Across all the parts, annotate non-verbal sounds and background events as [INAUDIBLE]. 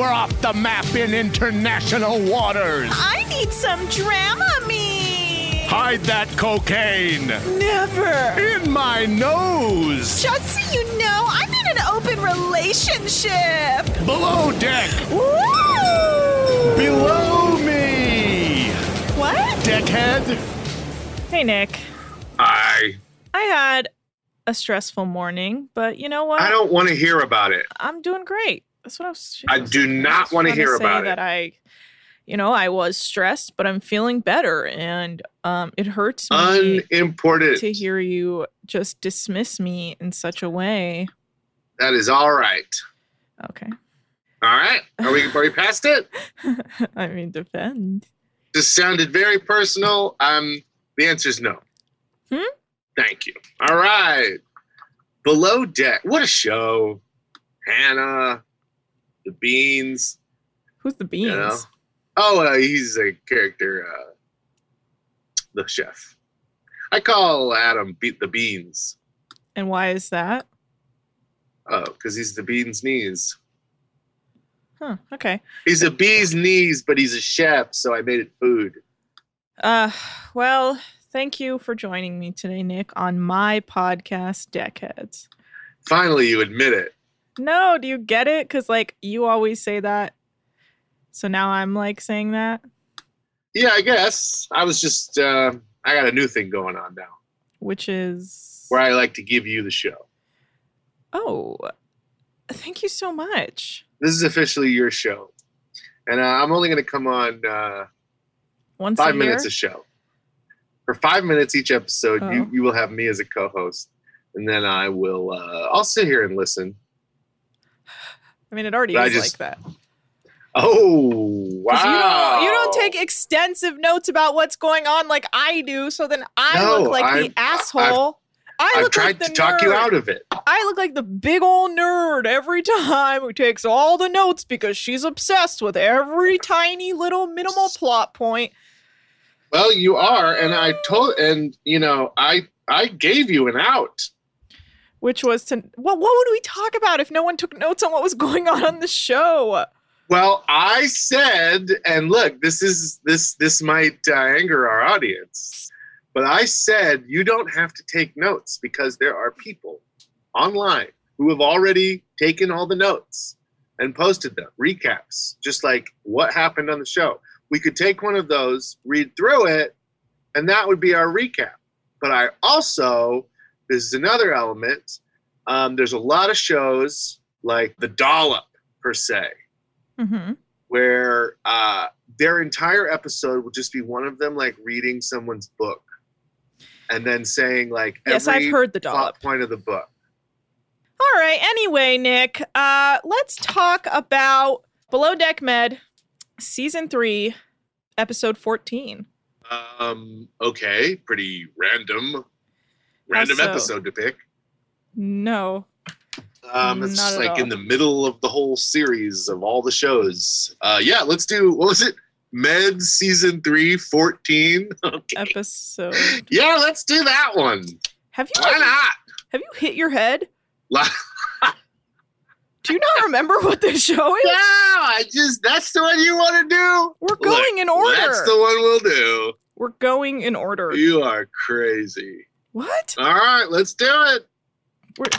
We're off the map in international waters. I need some Dramamine. Hide that cocaine Never. in my nose. Just so you know, I'm in an open relationship. Below deck, Woo! below me. What? Deckhead. Hey, Nick. I I had a stressful morning, but you know what? I don't want to hear about it. I'm doing great. That's what I was. I do not wanna hear say about it. that I, you know, I was stressed, but I'm feeling better, and um, it hurts me Unimportant. to hear you just dismiss me in such a way. That is all right. Okay. All right. Are we are we past it? [LAUGHS] I mean, defend. This sounded very personal. Um, the answer is no. Hmm? Thank you. All right. Below deck. What a show. Hannah, the beans. Who's the beans? You know? Oh, uh, he's a character. Uh, the chef. I call Adam Be- the beans. And why is that? Oh, because he's the beans knees. Huh. Okay. He's a bee's knees, but he's a chef, so I made it food. Uh, well, thank you for joining me today, Nick, on my podcast, Deckheads. Finally, you admit it. No, do you get it? Because, like, you always say that. So now I'm like saying that, Yeah, I guess. I was just, uh, I got a new thing going on now which is. where I like to give you the show. Oh, thank you so much. This is officially your show. And uh, I'm only going to come on uh, Once five a minutes a show. For five minutes each episode, you, Oh. you will have me as a co host. And then I will, uh, I'll sit here and listen. I mean, it already I is just- like that. Oh, wow. You don't, you don't take extensive notes about what's going on like I do. So then I No, look like I've- the asshole. I I've tried like to talk you out of it. I look like the big old nerd every [LAUGHS] time who takes all the notes because she's obsessed with every tiny little minimal plot point. Well, you are, and I told, and you know, I I gave you an out. Which was to well, what would we talk about if no one took notes on what was going on on the show? Well, I said, and look, this is this this might uh, anger our audience, but I said you don't have to take notes because there are people online who have already taken all the notes and posted them, recaps, just like what happened on the show. We could take one of those, read through it, and that would be our recap. But I also, this is another element. Um, there's a lot of shows like The Dollop, per se, Mm-hmm. where uh, their entire episode will just be one of them like reading someone's book and then saying like Yes, every I've heard the plot dollop. point of the book. All right. Anyway, Nick, uh, let's talk about Below Deck Med, season three, episode 14. Um, okay, pretty random, random so? episode to pick. No. Um, it's Not like in the middle of the whole series of all the shows. Uh, yeah, let's do what was it? Med season three, 14. [LAUGHS] Okay. Episode. Yeah, let's do that one. Have you Why not? have you hit your head? [LAUGHS] Do you not remember what this show is? No, I just that's the one you want to do. We're going in order. That's the one we'll do. We're going in order. You are crazy. What? All right, let's do it. We're-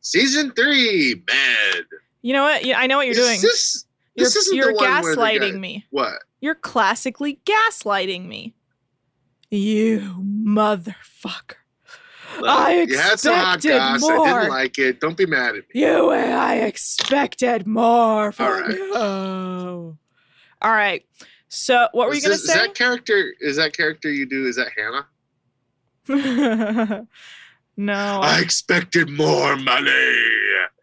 Season three, Med. You know what? Yeah, I know what you're Is doing. This, You're, this isn't you're the one where the gaslighting guy- me. What? You're classically gaslighting me. You motherfucker. I you had some hot expected goss. I more. didn't like it. Don't be mad at me. You I expected more from All right. you. All right. So what were you gonna say? Is that character? Is that character you do? Is that Hannah? [LAUGHS] no. I expected more money.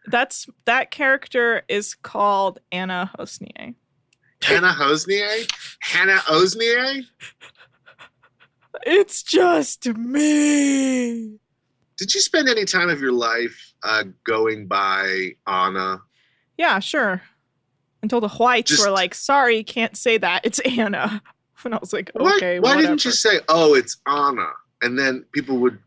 That's that character is called Anna Hosnier. Hannah Hosnier? Hannah Osnier? It's just me. Did you spend any time of your life uh, going by Anna? Yeah, sure. Until the whites Just- were like, sorry, can't say that. It's Anna. [LAUGHS] And I was like, okay, why, whatever. didn't you say, "Oh, it's Anna"? And then people would.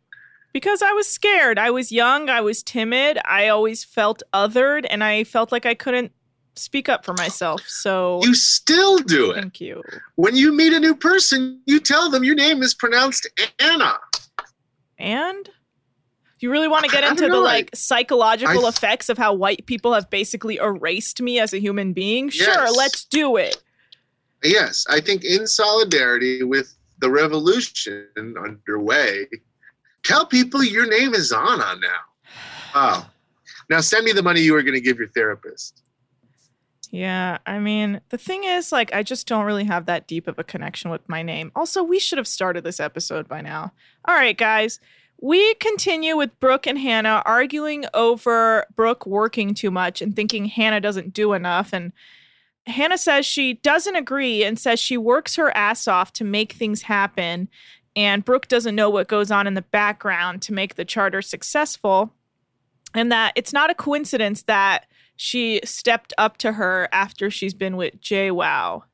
Because I was scared. I was young. I was timid. I always felt othered, and I felt like I couldn't speak up for myself. So You still do it. thank you. When you meet a new person, you tell them your name is pronounced Anna. And you really want to get I- I into the like psychological I- effects of how white people have basically erased me as a human being? Sure, let's do it. Yes, I think in solidarity with the revolution underway, tell people your name is Anna now. Oh. Now send me the money you were going to give your therapist. Yeah, I mean, the thing is, like, I just don't really have that deep of a connection with my name. Also, we should have started this episode by now. All right, guys. We continue with Brooke and Hannah arguing over Brooke working too much and thinking Hannah doesn't do enough. And Hannah says she doesn't agree and says she works her ass off to make things happen. And Brooke doesn't know what goes on in the background to make the charter successful. And that it's not a coincidence that she stepped up to her after she's been with Joao.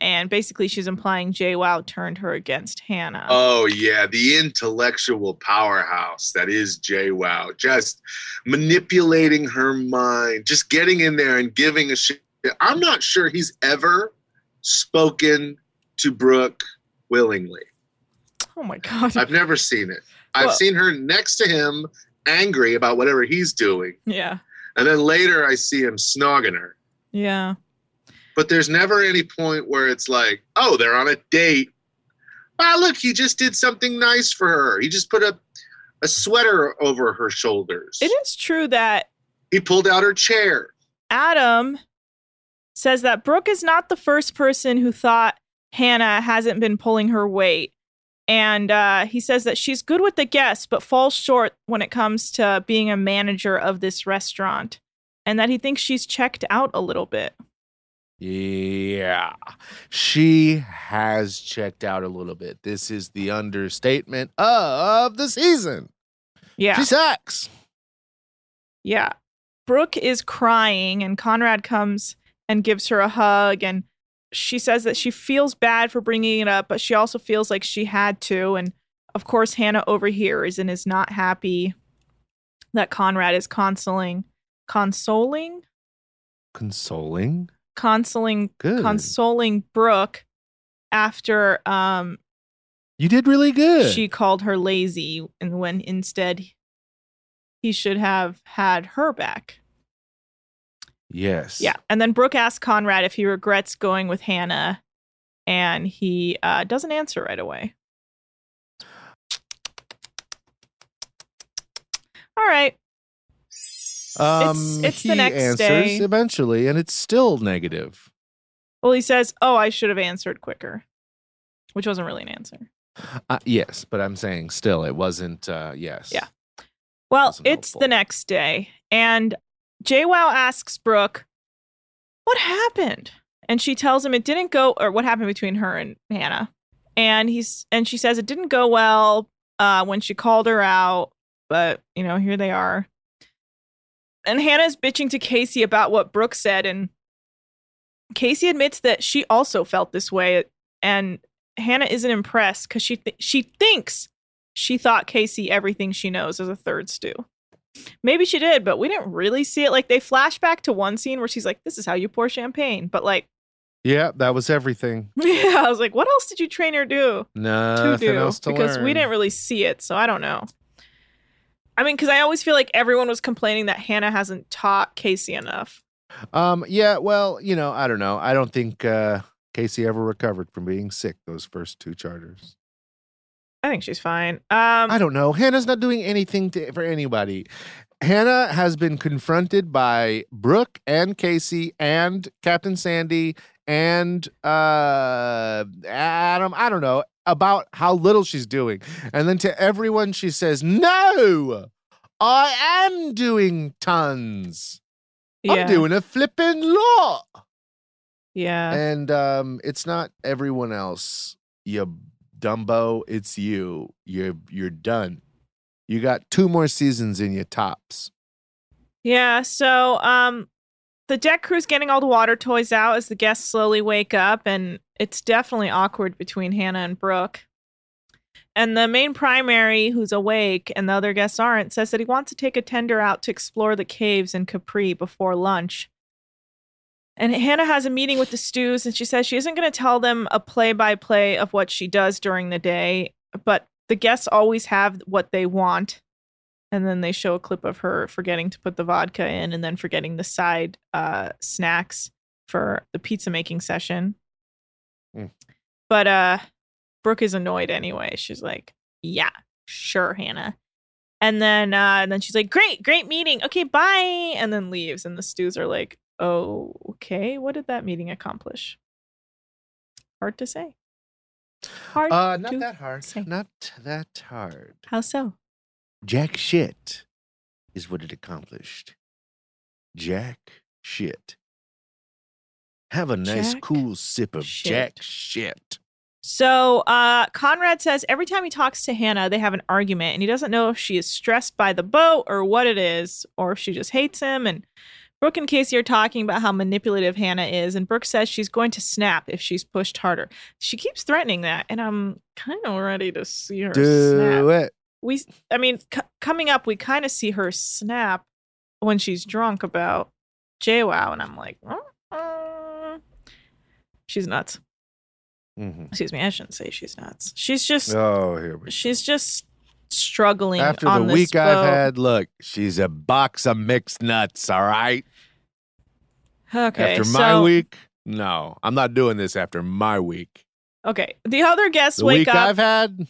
And basically, she's implying Joao turned her against Hannah. Oh yeah, the intellectual powerhouse that is Joao. Just manipulating her mind, just getting in there and giving a shit. I'm not sure he's ever spoken to Brooke willingly. Oh my God. I've never seen it. I've Well- seen her next to him, angry about whatever he's doing, yeah. and then later I see him snogging her. Yeah. But there's never any point where it's like, oh, they're on a date. Ah, look, he just did something nice for her. He just put a, a sweater over her shoulders. It is true that He pulled out her chair. Adam says that Brooke is not the first person who thought Hannah hasn't been pulling her weight. And uh, he says that she's good with the guests, but falls short when it comes to being a manager of this restaurant. And that he thinks she's checked out a little bit. Yeah. She has checked out a little bit. This is the understatement of the season. Yeah. She sucks. Yeah. Brooke is crying, and Conrad comes and gives her a hug. And she says that she feels bad for bringing it up, but she also feels like she had to. And of course, Hannah overhears and is not happy that Conrad is consoling, consoling, Consoling. consoling, Good. consoling Brooke after um you did really good. she called her lazy, and when instead he should have had her back. Yes. Yeah. And then Brooke asks Conrad if he regrets going with Hannah, and he uh, doesn't answer right away. All right. Um, It's- it's the he next answers day. eventually, and it's still negative. Well, he says, Oh, I should have answered quicker, which wasn't really an answer. Uh, yes, but I'm saying still, it wasn't. Uh, yes. Yeah. Well, it's helpful. the next day, and Joao asks Brooke, "What happened?" And she tells him it didn't go, or what happened between her and Hannah. And he's and she says it didn't go well uh, when she called her out, but you know here they are. And Hannah's bitching to Casey about what Brooke said, and Casey admits that she also felt this way, and Hannah isn't impressed because she th- she thinks she thought Casey everything she knows as a third stew. Maybe she did, but we didn't really see it. Like they flash back to one scene where she's like, "This is how you pour champagne," but like, Yeah, that was everything. [LAUGHS] yeah, I was like, "What else did you train her to Nothing to do?" else to because we didn't really see it, so I don't know. I mean, because I always feel like everyone was complaining that Hannah hasn't taught Casey enough. Um. Yeah. Well, you know, I don't know. I don't think uh, Casey ever recovered from being sick those first two charters. I think she's fine. Um, I don't know. Hannah's not doing anything to, for anybody. Hannah has been confronted by Brooke and Casey and Captain Sandy and uh Adam, I don't know, about how little she's doing. And then to everyone she says, "No! I am doing tons. yeah, I'm doing a flippin' lot." yeah. and um it's not everyone else you dumbo it's you you're you're done you got two more seasons in your tops Yeah, so um the deck crew's getting all the water toys out as the guests slowly wake up and it's definitely awkward between Hannah and Brooke. And the main primary who's awake and the other guests aren't says that he wants to take a tender out to explore the caves in Capri before lunch. And Hannah has a meeting with the stews and she says she isn't going to tell them a play by play of what she does during the day, but the guests always have what they want. And then they show a clip of her forgetting to put the vodka in and then forgetting the side uh snacks for the pizza making session. Mm. but uh brooke is annoyed anyway. She's like yeah sure hannah. And then uh and then she's like great great meeting. Okay bye. And then leaves and the stews are like okay what did that meeting accomplish hard to say hard uh to not that hard say. not that hard how so jack shit is what it accomplished jack shit have a nice Jack cool sip of shit. jack shit So uh, Conrad says every time he talks to Hannah, they have an argument, and he doesn't know if she is stressed by the boat or what it is, or if she just hates him. And Brooke and Casey are talking about how manipulative Hannah is, and Brooke says she's going to snap if she's pushed harder. She keeps threatening that, and I'm kind of ready to see her do snap. it We, I mean, c- coming up, we kind of see her snap when she's drunk about Joao, and I'm like, "Mm, mm." she's nuts Mhm. excuse me, I shouldn't say she's nuts. She's just oh here we she's just struggling After the week I've had, look, she's a box of mixed nuts, all right? Okay, after my so- week, no, I'm not doing this after my week. Okay, the other guests The wake week up. I've had,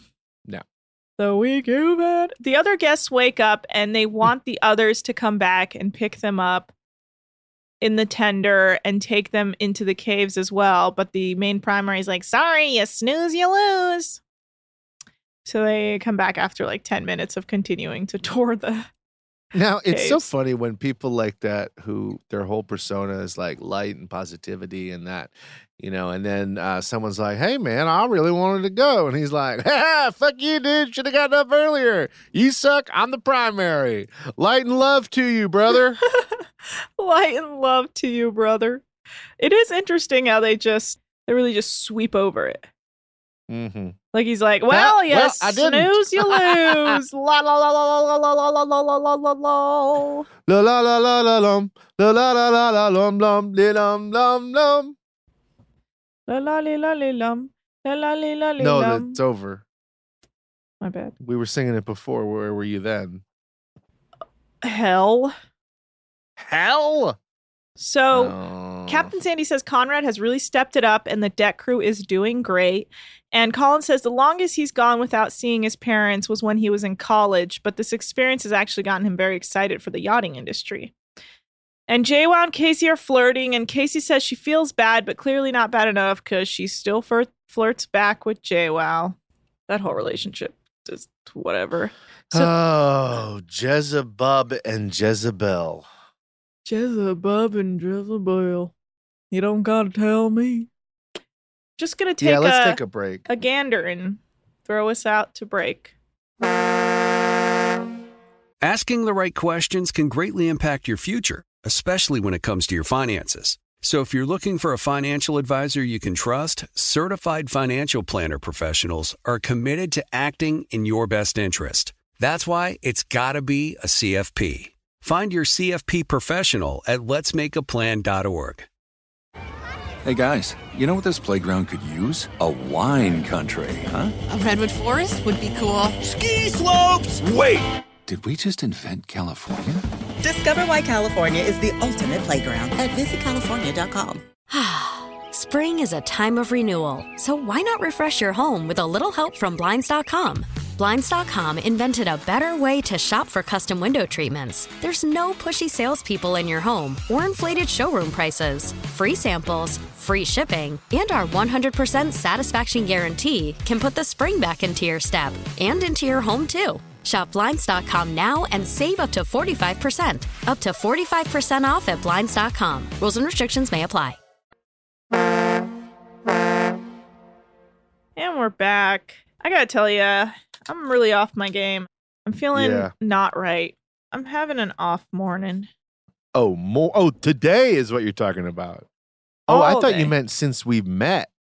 No. the week you've had. The other guests wake up and they hmm. want the others to come back and pick them up in the tender and take them into the caves as well. But the main primary is like, sorry, you snooze, you lose. So they come back after like 10 minutes of continuing to [LAUGHS] tour the. now it's so funny when people like that who their whole persona is like light and positivity and that, you know, and then uh, someone's like, hey man, I really wanted to go. And he's like, ha, [LAUGHS] fuck you, dude. Should have gotten up earlier. You suck. I'm the primary. Light and love to you, brother. [LAUGHS] Light and love to you, brother. It is interesting how they just, they really just sweep over it. mm-hmm. Like he's like, well, Well, you well, snooze, you lose. la la la la la la la la la la la la la. La la la la la lum. La la la la la lum lum. Li lum lum lum. La la li la li lum. La la li la li No, lum. that's over. My bad. We were singing it before. Where were you then? Hell. Hell. So Oh. Captain Sandy says Conrad has really stepped it up and the deck crew is doing great. And Colin says the longest he's gone without seeing his parents was when he was in college, but this experience has actually gotten him very excited for the yachting industry. And Joao and Casey are flirting, and Casey says she feels bad, but clearly not bad enough because she still fir- flirts back with Joao. that whole relationship is whatever. So oh, Jezebub and Jezebel. Jezebub and Jezebel. You don't gotta tell me. Just gonna take yeah, let's a, take a break. a gander and throw us out to break. Asking the right questions can greatly impact your future, especially when it comes to your finances. So if you're looking for a financial advisor you can trust, certified financial planner professionals are committed to acting in your best interest. That's why it's got to be a CFP. Find your CFP professional at letsmakeaplan.org. Hey guys, you know what this playground could use? A wine country, huh? A redwood forest would be cool. Ski slopes! Wait! Did we just invent California? Discover why California is the ultimate playground at visitcalifornia.com. [SIGHS] Spring is a time of renewal, so why not refresh your home with a little help from Blinds.com? Blinds.com invented a better way to shop for custom window treatments. There's no pushy salespeople in your home or inflated showroom prices. Free samples, free shipping, and our 100% satisfaction guarantee can put the spring back into your step and into your home too. Shop Blinds.com now and save up to 45%. Up to 45% off at Blinds.com. Rules and restrictions may apply. And we're back. I gotta tell you, I'm really off my game. I'm feeling Yeah. not right. I'm having an off morning. Oh, more. Oh, today is what you're talking about. Oh, I thought day. you meant since we've met. [LAUGHS]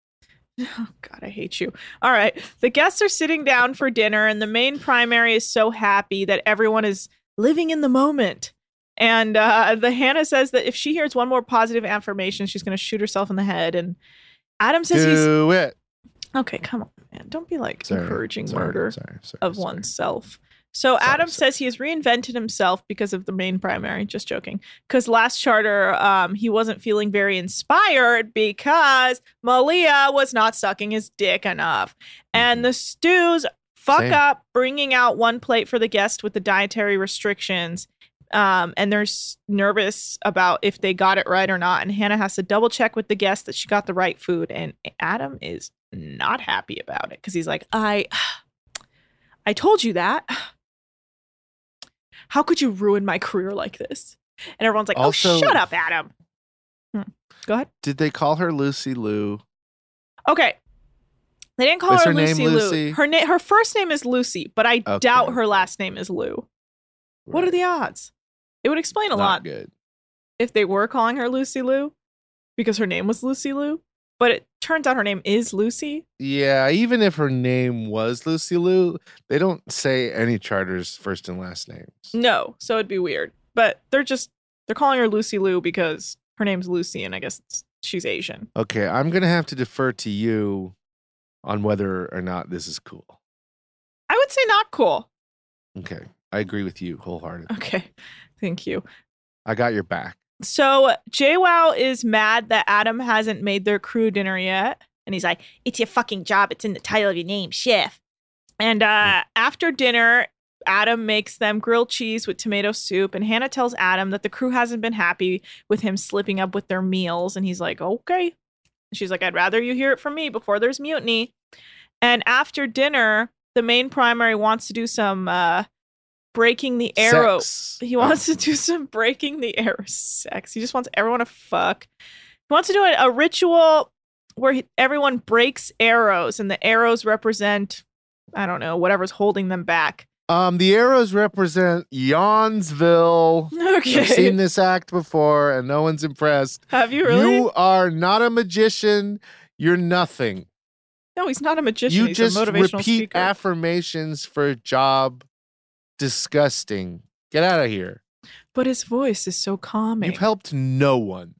Oh, God, I hate you. All right. The guests are sitting down for dinner, and the main primary is so happy that everyone is living in the moment. And uh, the Hannah says that if she hears one more positive affirmation, she's going to shoot herself in the head. And Adam says he's Do it. okay. Come on, man. Don't be like Sorry, encouraging sorry, murder sorry, of oneself. So Adam says he has reinvented himself because of the main primary. Just joking. Because last charter, um, he wasn't feeling very inspired because Malia was not sucking his dick enough, and the stews fuck Same. up bringing out one plate for the guest with the dietary restrictions. Um, and they're nervous about if they got it right or not. And Hannah has to double check with the guest that she got the right food. And Adam is not happy about it because he's like, I, [SIGHS] I told you that. How could you ruin my career like this? And everyone's like, Also- oh, shut up, Adam. Hmm. Go ahead. Did they call her Lucy Lou? Okay. They didn't call her, her name, Lucy Lou. Lucy? Her name, her first name is Lucy, but I Okay, doubt her last name is Lou. What are the odds? It would explain a Not lot good. if they were calling her Lucy Lou, because her name was Lucy Lou. But it turns out her name is Lucy. Yeah, even if her name was Lucy Lou, they don't say any charters first and last names. No, so it'd be weird. But they're just they're calling her Lucy Lou because her name's Lucy, and I guess she's Asian. Okay, I'm gonna have to defer to you on whether or not this is cool. I would say not cool. Okay, I agree with you wholeheartedly. Okay, thank you. I got your back. So Joao is mad that Adam hasn't made their crew dinner yet. And he's like, It's your fucking job. It's in the title of your name, chef. And uh, after dinner, Adam makes them grilled cheese with tomato soup. And Hannah tells Adam that the crew hasn't been happy with him slipping up with their meals. And he's like, Okay. She's like, I'd rather you hear it from me before there's mutiny. And after dinner, the main primary wants to do some uh, breaking the arrow. Sex. He wants to do some breaking the arrow sex. He just wants everyone to fuck. He wants to do a, a ritual where he, everyone breaks arrows and the arrows represent, I don't know, whatever's holding them back. Um, the arrows represent Yawnsville. [LAUGHS] Okay. I've seen this act before, and no one's impressed. Have you really? You are not a magician. You're nothing. no, he's not a magician. you he's just a motivational repeat speaker. affirmations for a job. Disgusting. Get out of here. but his voice is so calming. You've helped no one.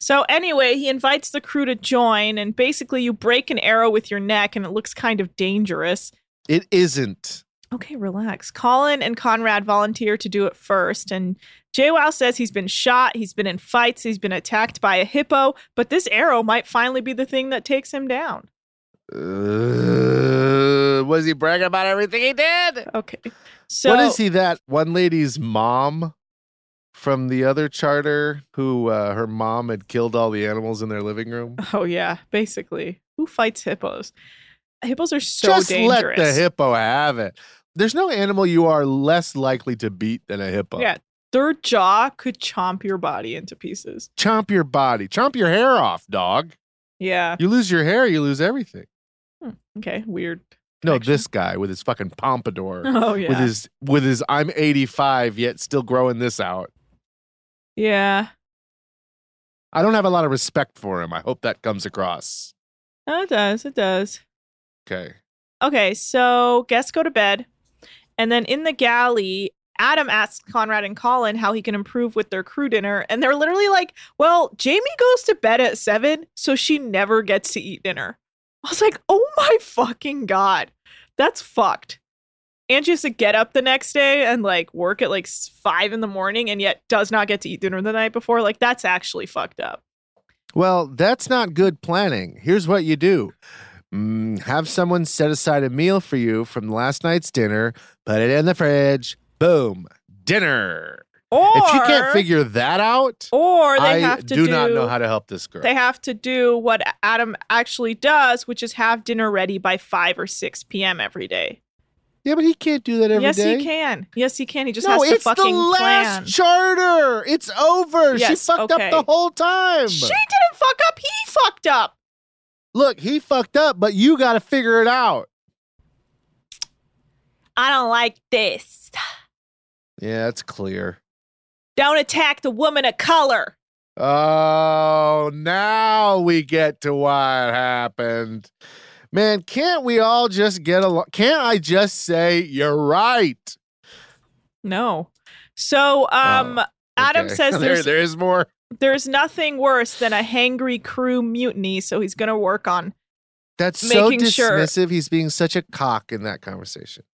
So anyway, he invites the crew to join, and basically you break an arrow with your neck, and it looks kind of dangerous. It isn't. Okay, relax. Colin and Conrad volunteer to do it first, and Joao says he's been shot, he's been in fights, he's been attacked by a hippo, but this arrow might finally be the thing that takes him down. Uh, was he bragging about everything he did? Okay. So what is he that one lady's mom from the other charter who uh, her mom had killed all the animals in their living room? Oh yeah, basically. Who fights hippos? hippos are so Just dangerous. let the hippo have it. There's no animal you are less likely to beat than a hippo. Yeah, their jaw could chomp your body into pieces. Chomp your body. Chomp your hair off, dog. Yeah. You lose your hair, you lose everything. Hmm, okay. Weird. No, this guy with his fucking pompadour. [LAUGHS] Oh yeah. With his with his I'm 85 yet still growing this out. yeah. I don't have a lot of respect for him. I hope that comes across. Oh, it does. It does. Okay. Okay, so guests go to bed. And then in the galley, Adam asks Conrad and Colin how he can improve with their crew dinner. And they're literally like, well, Jamie goes to bed at seven, so she never gets to eat dinner. I was like, oh my fucking God. That's fucked. Angie has to get up the next day and like work at like five in the morning and yet does not get to eat dinner the night before. Like, that's actually fucked up. Well, that's not good planning. Here's what you do. Mm, have someone set aside a meal for you from last night's dinner, put it in the fridge. Boom. Dinner. Or if you can't figure that out, or they I have to do, do not know how to help this girl. They have to do what Adam actually does, which is have dinner ready by 5 or 6 p.m. every day. yeah, but he can't do that every day. yes, he can. Yes, he can. He just no, has to it's fucking the last plan. charter. It's over. she fucked okay. up the whole time. she didn't fuck up. He fucked up. Look, he fucked up, but you got to figure it out. I don't like this. Yeah, it's clear. Don't attack the woman of color. Oh, now we get to why it happened. Man, can't we all just get along? Can't I just say you're right? No. So, um, Adam Oh, Okay. says [LAUGHS] there, there's, there's more. there's nothing worse than a hangry crew mutiny, so he's going to work on That's so making sure- dismissive. He's being such a cock in that conversation.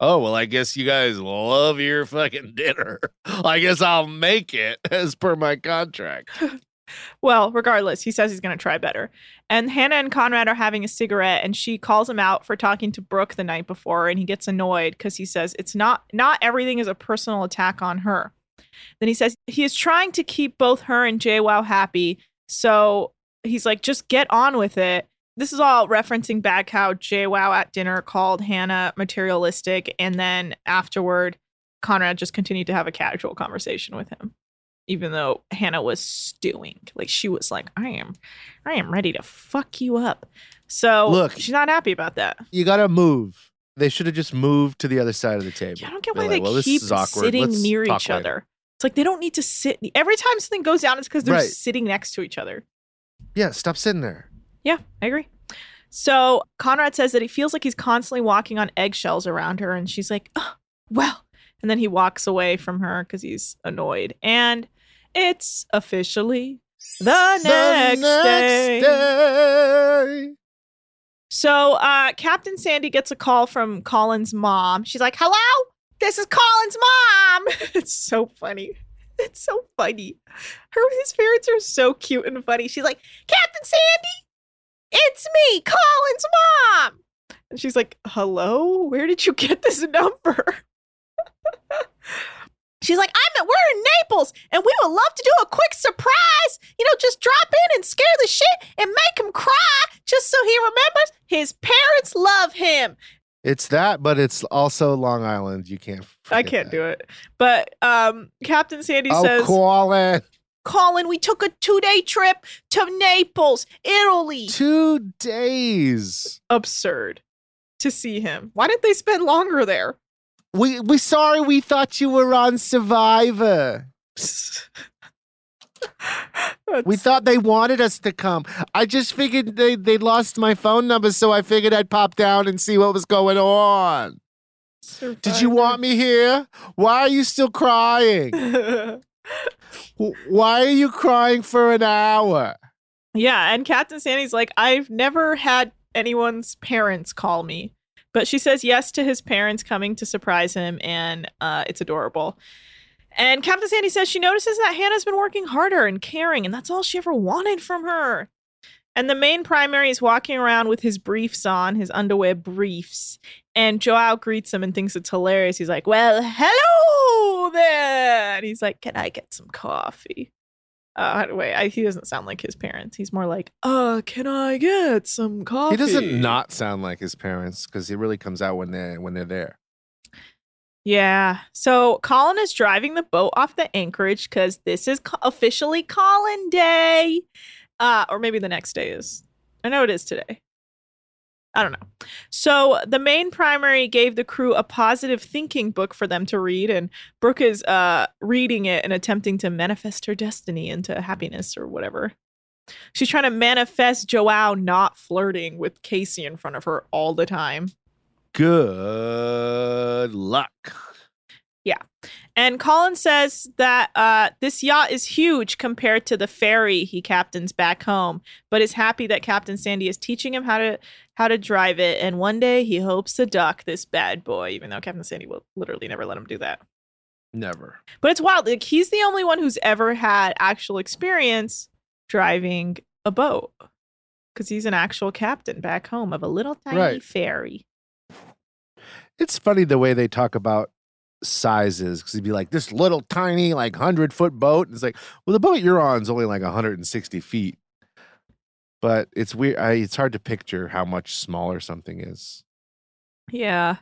Oh, well, I guess you guys love your fucking dinner. [LAUGHS] I guess I'll make it [LAUGHS] as per my contract. [LAUGHS] Well, regardless, he says he's going to try better. And Hannah and Conrad are having a cigarette and she calls him out for talking to Brooke the night before and he gets annoyed cuz he says it's not not everything is a personal attack on her. Then he says he is trying to keep both her and jay Joao happy. So he's like just get on with it. This is all referencing back how Joao at dinner called Hannah materialistic and then afterward Conrad just continued to have a casual conversation with him even though Hannah was stewing. Like she was like, I am I am ready to fuck you up. So Look. she's not happy about that. You got to move. They should have just moved to the other side of the table. I don't get They're why like, they well, keep sitting Let's near each later." other. It's like they don't need to sit every time something goes down, it's because they're Right. sitting next to each other. Yeah, stop sitting there. Yeah, I agree. So Conrad says that he feels like he's constantly walking on eggshells around her, and she's like, oh, well. And then he walks away from her because he's annoyed. And it's officially the next, day. day. So uh, Captain Sandy gets a call from Colin's mom. She's like, "Hello, this is Colin's mom." [LAUGHS] it's so funny. It's so funny. Her his parents are so cute and funny. She's like, "Captain Sandy, it's me, Colin's mom." And she's like, "Hello, where did you get this [LAUGHS] number?" She's like, I'm at, we're in Naples and we would love to do a quick surprise. You know, just drop in and scare the shit and make him cry just so he remembers his parents love him. It's that, but it's also Long Island. You can't. I can't do it. But um Captain Sandy Oh, says, Colin. Colin, we took a two day trip to Naples, Italy. Two days. Absurd to see him. Why didn't they spend longer there? We we sorry we thought you were on Survivor. [LAUGHS] we thought they wanted us to come. I just figured they they lost my phone number, so I figured I'd pop down and see what was going on. Did you want me here? Why are you still crying? [LAUGHS] Why are you crying for an hour? Yeah, and Captain Sandy's like, I've never had anyone's parents call me. But she says yes to his parents coming to surprise him, and uh, it's adorable. And Captain Sandy says she notices that Hannah's been working harder and caring, and that's all she ever wanted from her. And the main primary is walking around with his briefs on, his underwear briefs. And Joao greets him and thinks it's hilarious. He's like, Well, hello there. And he's like, Can I get some coffee? Uh, wait, I, he doesn't sound like his parents. He's more like, uh, can I get some coffee? He doesn't not sound like his parents because he really comes out when they're when they're there. Yeah. So Colin is driving the boat off the anchorage because this is co- officially Colin Day. Uh, or maybe the next day is. I know it is today. I don't know. So the main primary gave the crew a positive thinking book for them to read, and Brooke is uh, reading it and attempting to manifest her destiny into happiness or whatever. She's trying to manifest Joao not flirting with Casey in front of her all the time. Good luck. Yeah. And Colin says that uh, this yacht is huge compared to the ferry he captains back home, but is happy that Captain Sandy is teaching him how to how to drive it. And one day he hopes to duck this bad boy, even though Captain Sandy will literally never let him do that. Never. But it's wild. Like he's the only one who's ever had actual experience driving a boat because he's an actual captain back home of a little tiny Right. ferry. It's funny the way they talk about sizes because he'd be like this little tiny like hundred foot boat. and It's like, well, the boat you're on is only like 160 feet, but it's weird. I, it's hard to picture how much smaller something is. Yeah.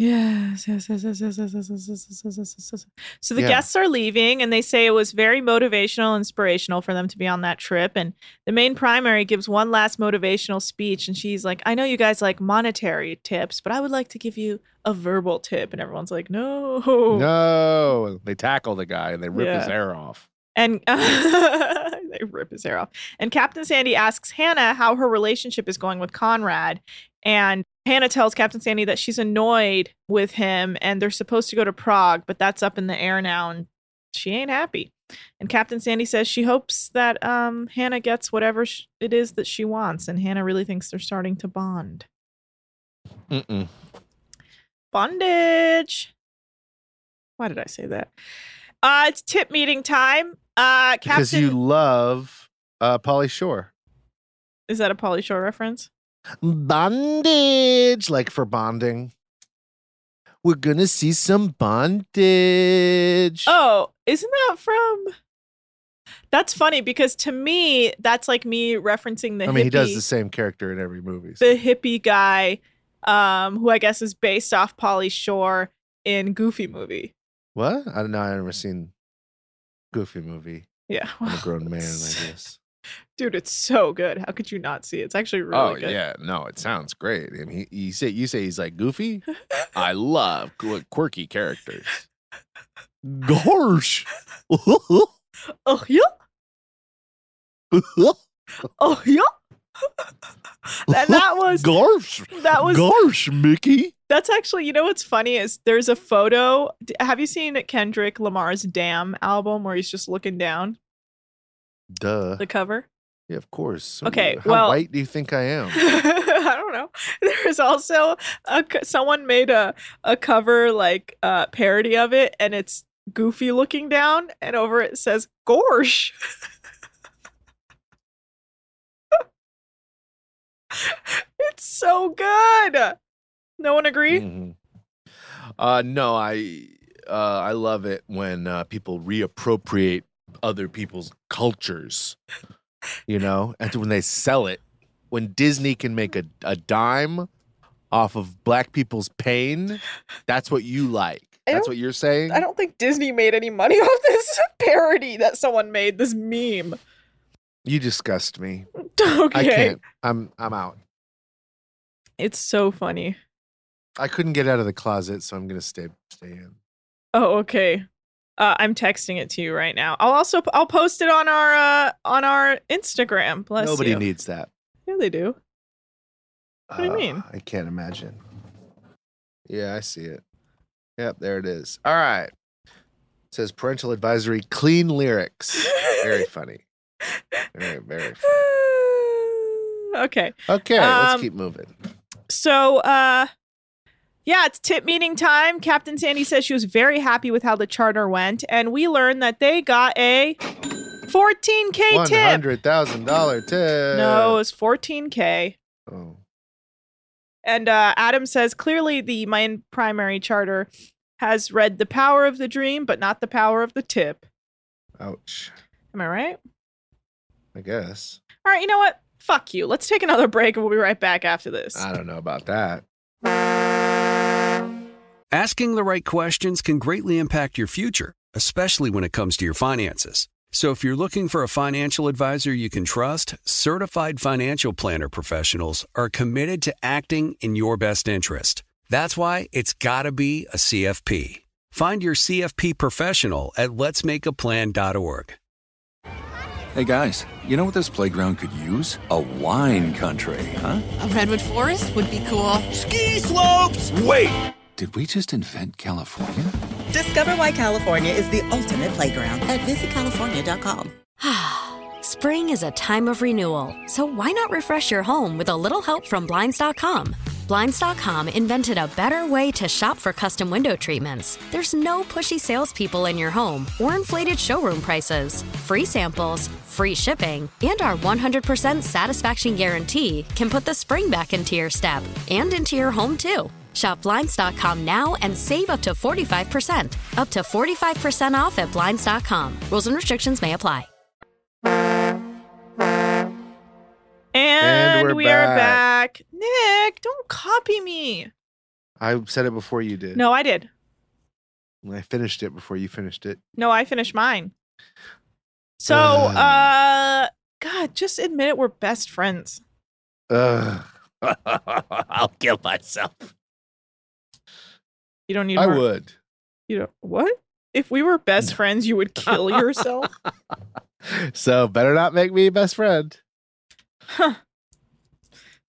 Yes, yes, yes, yes, yes, yes, yes, yes, yes, yes, yes, yes, yes. So the Yeah. guests are leaving, and they say it was very motivational, inspirational for them to be on that trip. And the main primary gives one last motivational speech, and she's like, "I know you guys like monetary tips, but I would like to give you a verbal tip." And everyone's like, "No, No, they tackle the guy and they rip his hair off. And they rip his hair off. And Captain Sandy asks Hannah how her relationship is going with Conrad. And Hannah tells Captain Sandy that she's annoyed with him and they're supposed to go to Prague, but that's up in the air now and she ain't happy. And Captain Sandy says she hopes that um, Hannah gets whatever sh- it is that she wants. And Hannah really thinks they're starting to bond. Mm-mm. Bondage. Why did I say that? Uh, it's tip meeting time. Uh, Captain. Because you love uh, Pauly Shore. Is that a Pauly Shore reference? Bondage, like for bonding. We're gonna see some bondage. Oh, isn't that from? That's funny because to me, that's like me referencing the I mean, he does the same character in every movie. so- the hippie guy, um, who I guess is based off Pauly Shore in Goofy movie. What? I don't know. I've never seen Goofy movie. Yeah, I'm a grown [LAUGHS] man, I guess. Dude, it's so good. How could you not see it? It's actually really oh good. yeah, no, it sounds great. I mean, he, you say you say he's like Goofy. I love qu- quirky characters. Gosh. [LAUGHS] Oh yeah, [LAUGHS] oh yeah. and that was Gosh. that was Gosh, Mickey. That's actually, you know what's funny is there's a photo. Have you seen Kendrick Lamar's Damn album where he's just looking down Duh. the cover? Yeah, of course. Okay, How well- white do you think I [LAUGHS] am? I don't know. [LAUGHS] There's also a, someone made a a cover like uh, parody of it, and it's Goofy looking down, and over it says "Gorsh." [LAUGHS] it's so good. No one agree? Mhm. Uh, no, I uh, I love it when uh, people reappropriate other people's cultures. You know, and when they sell it, when Disney can make a, a dime off of black people's pain, that's what you like. That's what you're saying. I don't think Disney made any money [LAUGHS] off this parody that someone made. This meme. You disgust me. [LAUGHS] Okay. I can't. I'm I'm out. It's so funny. I couldn't get out of the closet, so I'm gonna stay stay in. Oh, okay. Uh, I'm texting it to you right now. I'll also I'll post it on our uh, on our Instagram. Bless Nobody you. needs that. Yeah, they do. What do you Uh, mean? I can't imagine. Yeah, I see it. Yep, there it is. All right. It says parental advisory, clean lyrics. Very [LAUGHS] funny. Very, very funny. [SIGHS] okay. Okay, Um, let's keep moving. So, uh, yeah, it's tip meeting time. Captain Sandy says she was very happy with how the charter went, and we learned that they got a 14k One tip. hundred thousand dollar tip. No, it was 14k. Oh. And uh, Adam says clearly the main primary charter has read the power of the dream, but not the power of the tip. Ouch. Am I right? I guess. All right, you know what? Fuck you. Let's take another break and we'll be right back after this. I don't know about that. Asking the right questions can greatly impact your future, especially when it comes to your finances. So if you're looking for a financial advisor you can trust, certified financial planner professionals are committed to acting in your best interest. That's why it's got to be a CFP. Find your CFP professional at letsmakeaplan.org. Hey guys, you know what this playground could use? A wine country, huh? A redwood forest would be cool. Ski slopes! Wait! Did we just invent California? Discover why California is the ultimate playground at visitcalifornia.com. [SIGHS] Spring is a time of renewal, so why not refresh your home with a little help from Blinds.com? Blinds.com invented a better way to shop for custom window treatments. There's no pushy salespeople in your home or inflated showroom prices. Free samples, free shipping, and our 100% satisfaction guarantee can put the spring back into your step and into your home too. Shop Blinds.com now and save up to 45%. Up to 45% off at Blinds.com. Rules and restrictions may apply. And, we're are back. back. Nick, don't copy me. I said it before you did. No, I did. I finished it before you finished it. No, I finished mine. So, Ugh. uh, God, just admit it. We're best friends. Ugh. [LAUGHS] I'll kill myself. You don't need. I more- would. You know what? If we were best friends, you would kill [LAUGHS] yourself. So better not make me best friend. Huh.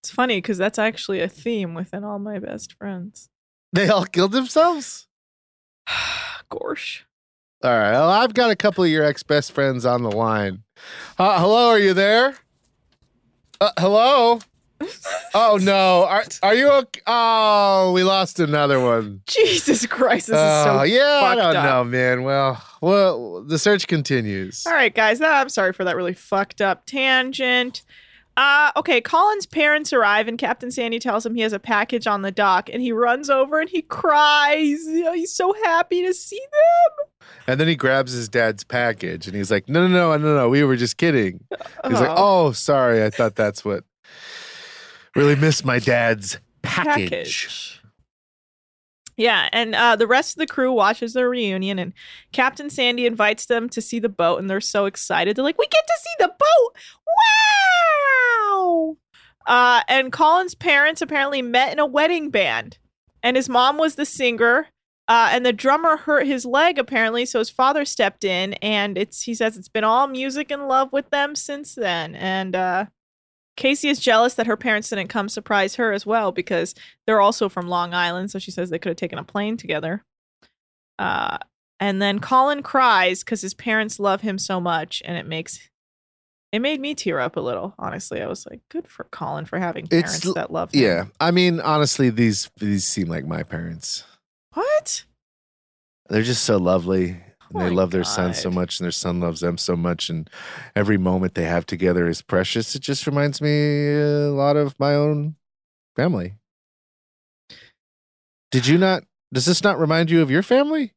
It's funny because that's actually a theme within all my best friends. They all killed themselves? [SIGHS] Gorsh. All right. Well, I've got a couple of your ex best friends on the line. Uh, hello, are you there? Uh, hello? Oh no. Are are you okay? Oh, we lost another one. Jesus Christ, this is so Oh, yeah, I don't up. know, man. Well, well, the search continues. All right, guys. I'm sorry for that really fucked up tangent. Uh, okay, Colin's parents arrive and Captain Sandy tells him he has a package on the dock and he runs over and he cries. He's so happy to see them. And then he grabs his dad's package and he's like, "No, no, no, no, no. We were just kidding." He's like, "Oh, sorry. I thought that's what." Really miss my dad's package. Yeah, and uh, the rest of the crew watches the reunion, and Captain Sandy invites them to see the boat, and they're so excited. They're like, "We get to see the boat! Wow!" Uh, and Colin's parents apparently met in a wedding band, and his mom was the singer. Uh, and the drummer hurt his leg apparently, so his father stepped in, and it's he says it's been all music and love with them since then. And uh, Casey is jealous that her parents didn't come surprise her as well because they're also from Long Island. So she says they could have taken a plane together. Uh, and then Colin cries because his parents love him so much, and it makes it made me tear up a little. Honestly, I was like, good for Colin for having parents It's that love him. Yeah, I mean, honestly, these these seem like my parents. What? They're just so lovely. And Oh they love their son so much, and their son loves them so much, and every moment they have together is precious. It just reminds me a lot of my own family. Did you not? Does this not remind you of your family?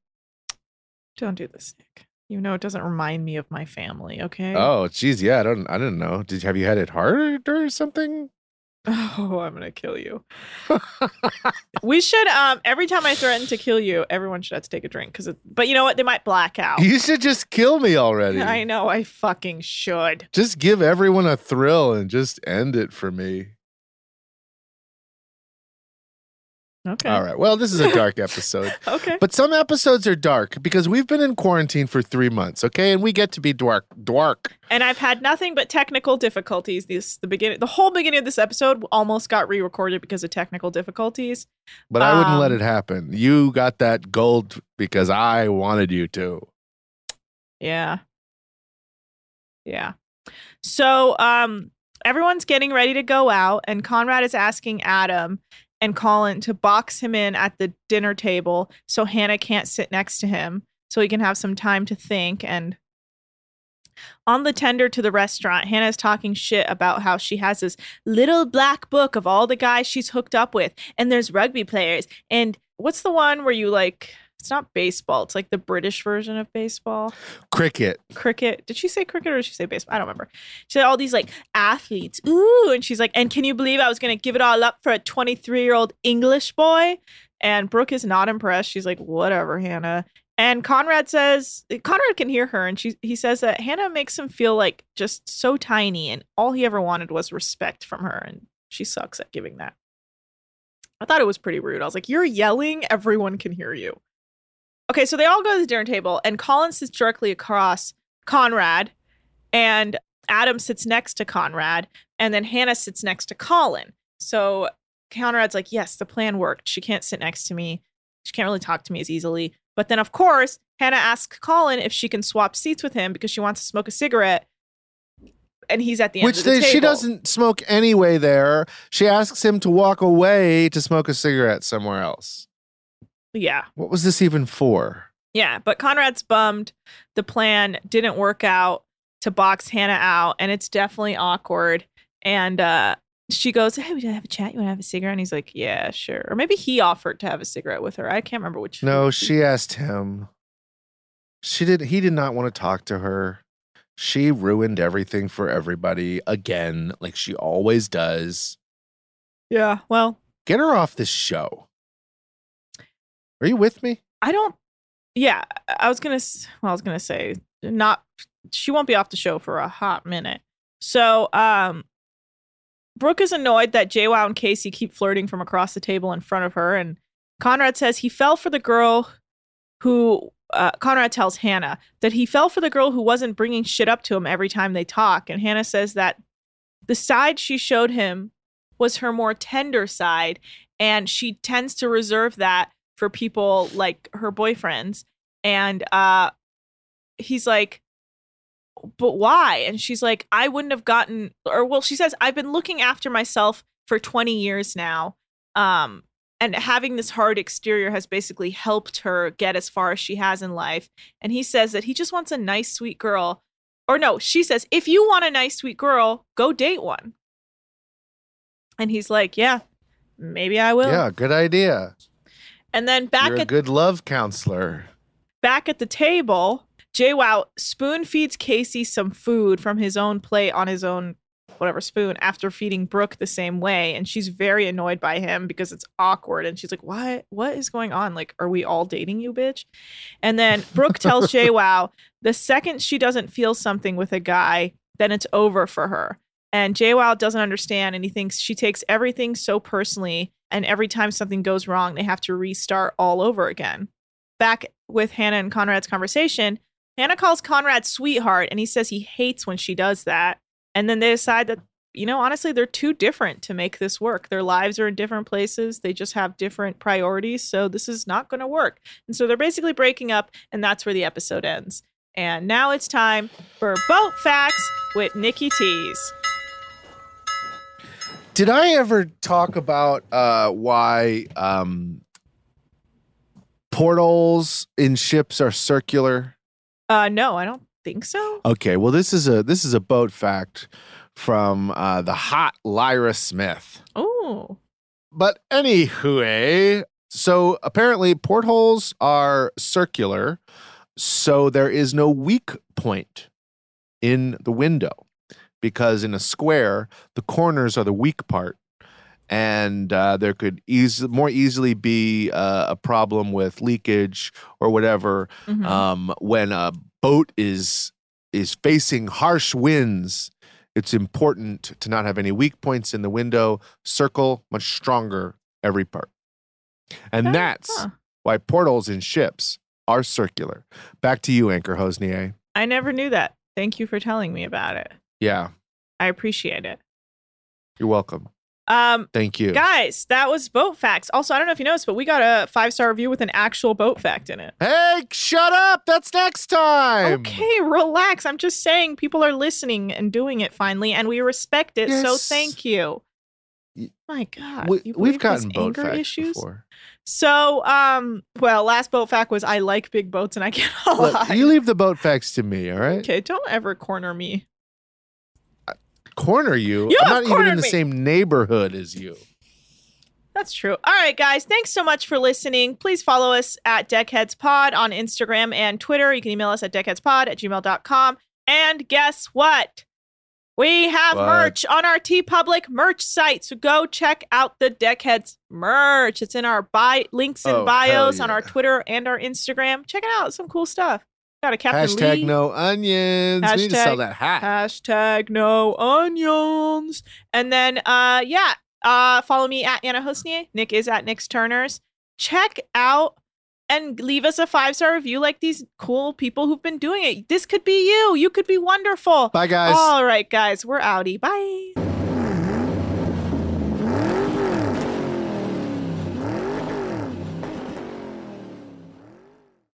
Don't do this, Nick. You know it doesn't remind me of my family. Okay. Oh, geez, yeah. I don't. I don't know. Did have you had it hard or something? [LAUGHS] Oh, I'm gonna kill you. we should um every time I threaten to kill you, everyone should have to take a drink because but you know what? They might black out. You should just kill me already. I know I fucking should. Just give everyone a thrill and just end it for me. Okay. All right. Well, this is a dark episode. [LAUGHS] Okay. But some episodes are dark because we've been in quarantine for three months, okay? And we get to be dark. Dark. And I've had nothing but technical difficulties. This the beginning the whole beginning of this episode almost got re-recorded because of technical difficulties. But I wouldn't let Um, it happen. You got that gold because I wanted you to. Yeah. Yeah. So um everyone's getting ready to go out and Conrad is asking Adam and Colin to box him in at the dinner table so Hannah can't sit next to him so he can have some time to think and on the tender to the restaurant, Hannah's talking shit about how she has this little black book of all the guys she's hooked up with, and there's rugby players. And what's the one where you like It's not baseball. It's like the British version of baseball. Cricket. Cricket. Did she say cricket or did she say baseball? I don't remember. She all these like athletes. Ooh. And she's like, and can you believe I was going to give it all up for a 23 year old English boy? And Brooke is not impressed. She's like, whatever, Hannah. And Conrad says, Conrad can hear her. And she, he says that Hannah makes him feel like just so tiny. And all he ever wanted was respect from her. And she sucks at giving that. I thought it was pretty rude. I was like, you're yelling. Everyone can hear you. Okay, so they all go to the dinner table, and Colin sits directly across Conrad, and Adam sits next to Conrad, and then Hannah sits next to Colin. So Conrad's like, Yes, the plan worked. She can't sit next to me. She can't really talk to me as easily. But then, of course, Hannah asks Colin if she can swap seats with him because she wants to smoke a cigarette. And he's at the end Which of the they, table. she doesn't smoke anyway there. She asks him to walk away to smoke a cigarette somewhere else. Yeah. What was this even for? Yeah, but Conrad's bummed. The plan didn't work out to box Hannah out, and it's definitely awkward. And uh, she goes, "Hey, we gonna have a chat. You want to have a cigarette?" And he's like, "Yeah, sure." Or maybe he offered to have a cigarette with her. I can't remember which. No, she asked him. She did he did not want to talk to her. She ruined everything for everybody again, like she always does. Yeah. Well, Get her off this show. Are you with me? I don't. Yeah, I was gonna. Well, I was gonna say not. She won't be off the show for a hot minute. So, um, Brooke is annoyed that Joao and Casey keep flirting from across the table in front of her, and Conrad says he fell for the girl who. Uh, Conrad tells Hannah that he fell for the girl who wasn't bringing shit up to him every time they talk, and Hannah says that the side she showed him was her more tender side, and she tends to reserve that for people like her boyfriends. And uh he's like, but why? And she's like, I wouldn't have gotten or well, she says, I've been looking after myself for 20 years now. Um and having this hard exterior has basically helped her get as far as she has in life. And he says that he just wants a nice, sweet girl. Or no, she says, if you want a nice, sweet girl, go date one. And he's like, yeah, maybe I will. Yeah, good idea. And then back You're a at good love counselor. back at the table, Joao spoon feeds Casey some food from his own plate on his own whatever spoon after feeding Brooke the same way. And she's very annoyed by him because it's awkward. And she's like, What what is going on? Like, are we all dating you, bitch? And then Brooke tells Joao [LAUGHS] the second she doesn't feel something with a guy, then it's over for her. And Joao doesn't understand and he thinks she takes everything so personally. And every time something goes wrong, they have to restart all over again back with Hannah and Conrad's conversation, Hannah calls Conrad sweetheart and he says he hates when she does that. And then they decide that, you know, honestly, they're too different to make this work. Their lives are in different places, they just have different priorities. So this is not going to work. And so they're basically breaking up, and that's where the episode ends. And now it's time for Boat Facts with Nikki Tees. Did I ever talk about uh, why um, portals in ships are circular? Uh, no, I don't think so. Okay, well this is a this is a boat fact from uh, the hot Lyra Smith. Oh, But anyway, so apparently portholes are circular, so there is no weak point in the window because in a square, the corners are the weak part. And uh, there could eas- more easily be uh, a problem with leakage or whatever Mhm. um, when a boat is is facing harsh winds. It's important to not have any weak points in the window. Circle much stronger every part, and Okay, that's huh. why portals in ships are circular. Back to you, Anchor Hosnier. I never knew that. Thank you for telling me about it. Yeah, I appreciate it. you're welcome. Um, Thank you. guys, that was boat facts. Also, I don't know if you noticed, but we got a five star review with an actual boat fact in it. Hey, shut up! That's next time. Okay, relax. I'm just saying people are listening and doing it finally, and we respect it. So thank you. Y- My God, We, we've believe gotten boat anger facts issues. before. So, um, well, last boat fact was I like big boats and I get a lot. you leave the boat facts to me, all right? Okay, don't ever corner me. Corner you. You I'm not even in the me. same neighborhood as you. That's true. All right, guys. Thanks so much for listening. Please follow us at Deckheads Pod on Instagram and Twitter. You can email us at deckheadspod at gmail.com. And guess what? We have What? merch on our TeePublic merch site. So go check out the Deckheads merch. It's in our bio links and Oh, bios on our Twitter and our Instagram. Check it out. Some cool stuff. Got a Captain Hashtag Lee. no onions. we need to sell Hashtag- that hat. Hashtag no onions. And then uh yeah, uh follow me at Anna Hosnier. Nick is at Nick's Turners. Check out and leave us a five star review like these cool people who've been doing it. This could be you. You could be wonderful. Bye, guys. All right, guys. We're outie. Bye.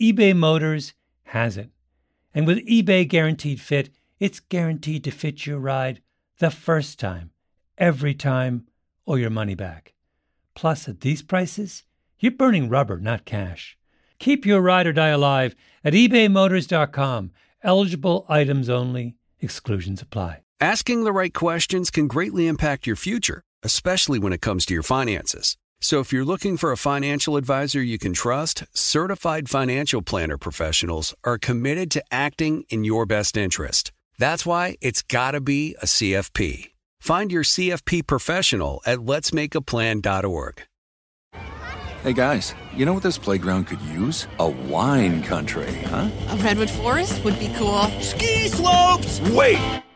eBay Motors has it. And with eBay Guaranteed Fit, it's guaranteed to fit your ride the first time, every time, or your money back. Plus, at these prices, you're burning rubber, not cash. Keep your ride or die alive at ebaymotors.com. Eligible items only, exclusions apply. Asking the right questions can greatly impact your future, especially when it comes to your finances. So if you're looking for a financial advisor you can trust, certified financial planner professionals are committed to acting in your best interest. That's why it's got to be a CFP. Find your CFP professional at letsmakeaplan.org. Hey guys, you know what this playground could use? A wine country, huh? A redwood forest would be cool. Ski slopes! Wait!